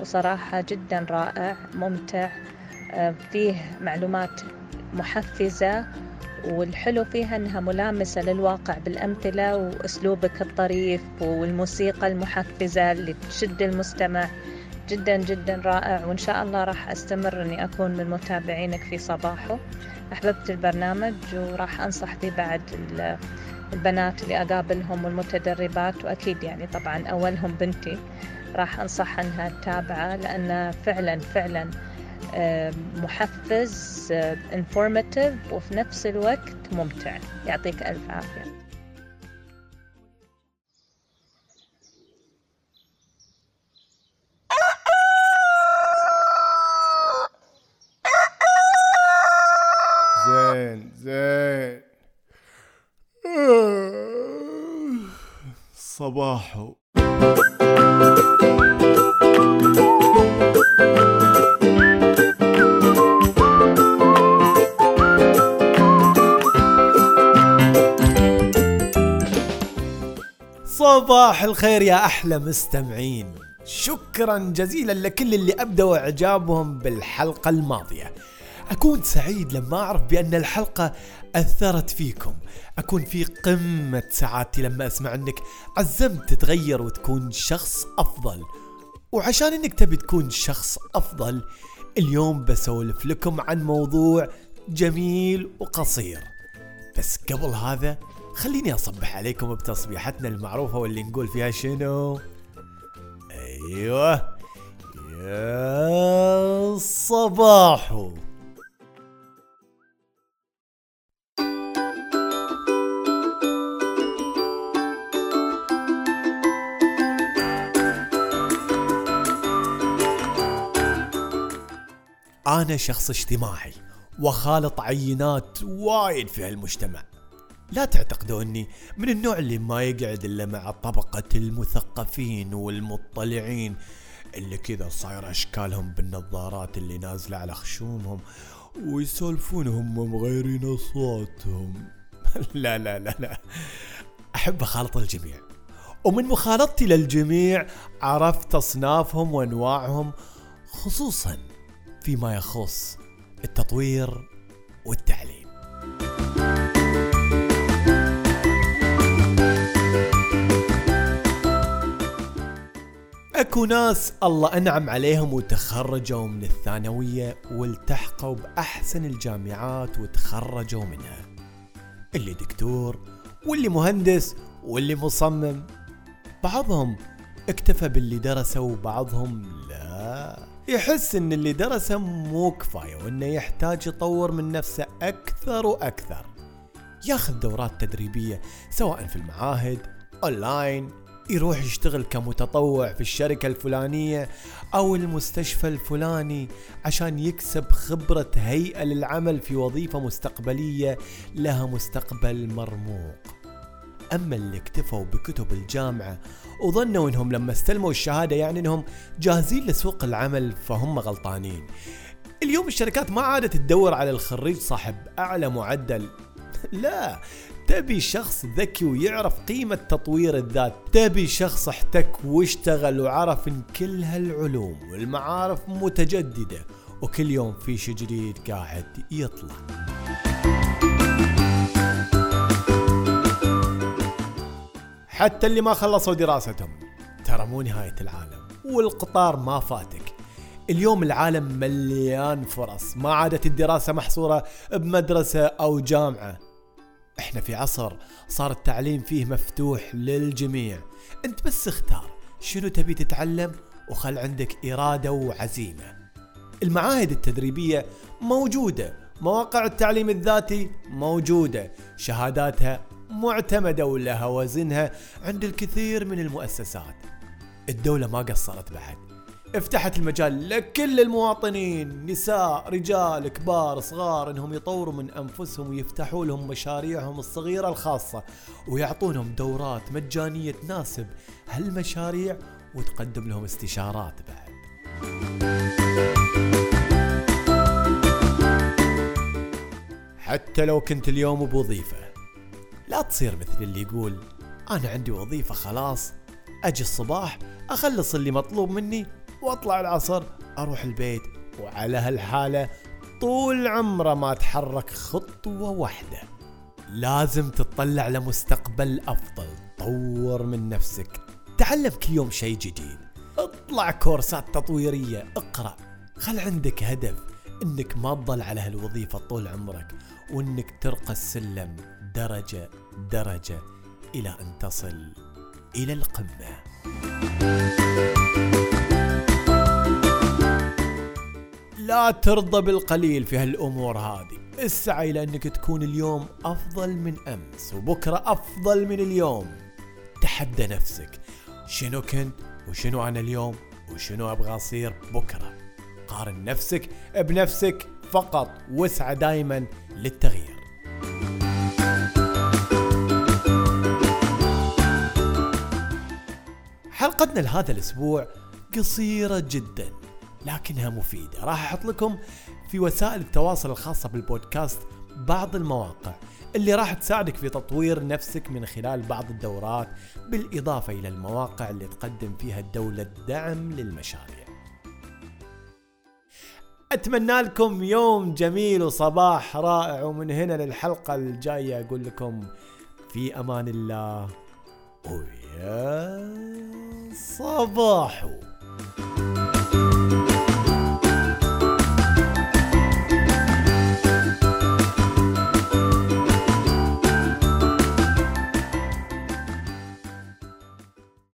وصراحة جدا رائع ممتع آه، فيه معلومات محفزة والحلو فيها أنها ملامسة للواقع بالأمثلة وأسلوبك الطريف والموسيقى المحفزة اللي تشد المستمع. جدا جدا رائع وإن شاء الله راح أستمر أني أكون من متابعينك في صباحه. أحببت البرنامج وراح أنصح به بعد البنات اللي أقابلهم والمتدربات وأكيد يعني طبعا أولهم بنتي. راح أنصحها أنها تتابعه لأنه فعلا فعلا آه، محفز انفورماتيف آه، وفي نفس الوقت ممتع. يعطيك ألف عافية. زين زين. صباحو. صباح الخير يا أحلى مستمعين. شكرا جزيلا لكل اللي أبدوا إعجابهم بالحلقة الماضية. أكون سعيد لما أعرف بأن الحلقة أثرت فيكم. أكون في قمة سعادتي لما أسمع أنك عزمت تتغير وتكون شخص أفضل. وعشان أنك تبي تكون شخص أفضل اليوم بسولف لكم عن موضوع جميل وقصير. بس قبل هذا خليني أصبح عليكم بتصبيحتنا المعروفة واللي نقول فيها شنو؟ أيوه يا صباحو أنا شخص اجتماعي وخالط عينات وايد في هالمجتمع. لا تعتقدوا اني من النوع اللي ما يقعد إلا مع طبقة المثقفين والمطلعين اللي كذا صاير أشكالهم بالنظارات اللي نازلة على خشومهم ويسولفون هم مغيرين أصواتهم. لا لا لا لا. أحب اخالط الجميع. ومن مخالطتي للجميع عرفت اصنافهم وأنواعهم خصوصا فيما يخص التطوير والتعليم. أكو ناس الله أنعم عليهم وتخرجوا من الثانوية والتحقوا بأحسن الجامعات وتخرجوا منها. اللي دكتور واللي مهندس واللي مصمم. بعضهم اكتفى باللي درسه وبعضهم لا. يحس إن اللي درسه مو كفاية وإنه يحتاج يطور من نفسه أكثر وأكثر. ياخذ دورات تدريبية سواء في المعاهد اونلاين يروح يشتغل كمتطوع في الشركة الفلانية أو المستشفى الفلاني عشان يكسب خبرة هيئة للعمل في وظيفة مستقبلية لها مستقبل مرموق. أما اللي اكتفوا بكتب الجامعة وظنوا إنهم لما استلموا الشهادة يعني إنهم جاهزين لسوق العمل فهم غلطانين. اليوم الشركات ما عادت تدور على الخريج صاحب أعلى معدل. لا تبي شخص ذكي ويعرف قيمة تطوير الذات تبي شخص احتك واشتغل وعرف إن كل هالعلوم والمعارف متجددة وكل يوم في شي جديد قاعد يطلع. حتى اللي ما خلصوا دراستهم ترى مو نهاية العالم والقطار ما فاتك. اليوم العالم مليان فرص ما عادت الدراسة محصورة بمدرسة أو جامعة. إحنا في عصر صار التعليم فيه مفتوح للجميع. أنت بس اختار شنو تبي تتعلم وخل عندك إرادة وعزيمة. المعاهد التدريبية موجودة مواقع التعليم الذاتي موجودة. شهاداتها معتمدة ولها وزنها عند الكثير من المؤسسات. الدولة ما قصرت بعد. افتحت المجال لكل المواطنين نساء رجال كبار صغار إنهم يطوروا من أنفسهم ويفتحوا لهم مشاريعهم الصغيرة الخاصة ويعطونهم دورات مجانية تناسب هالمشاريع وتقدم لهم استشارات بعد. حتى لو كنت اليوم بوظيفة لا تصير مثل اللي يقول أنا عندي وظيفة خلاص أجي الصباح أخلص اللي مطلوب مني واطلع العصر أروح البيت وعلى هالحالة طول عمره ما تحرك خطوة واحدة. لازم تطلع لمستقبل أفضل طور من نفسك تعلم كل يوم شيء جديد. اطلع كورسات تطويرية اقرأ. خل عندك هدف إنك ما تضل على هالوظيفة طول عمرك وإنك ترقى السلم درجة درجة إلى أن تصل إلى القمة. لا ترضى بالقليل في هالأمور هذه. اسعى إلى أنك تكون اليوم أفضل من أمس وبكرة أفضل من اليوم. تحدى نفسك. شنو كنت؟ وشنو أنا اليوم؟ وشنو أبغى أصير بكرة؟ قارن نفسك بنفسك فقط واسعى دائما للتغيير. حلقتنا لهذا الأسبوع قصيرة جدا. لكنها مفيدة. راح أحط لكم في وسائل التواصل الخاصة بالبودكاست بعض المواقع اللي راح تساعدك في تطوير نفسك من خلال بعض الدورات بالإضافة إلى المواقع اللي تقدم فيها الدولة الدعم للمشاريع. أتمنى لكم يوم جميل وصباح رائع ومن هنا للحلقة الجاية أقول لكم في أمان الله ويا صباحو.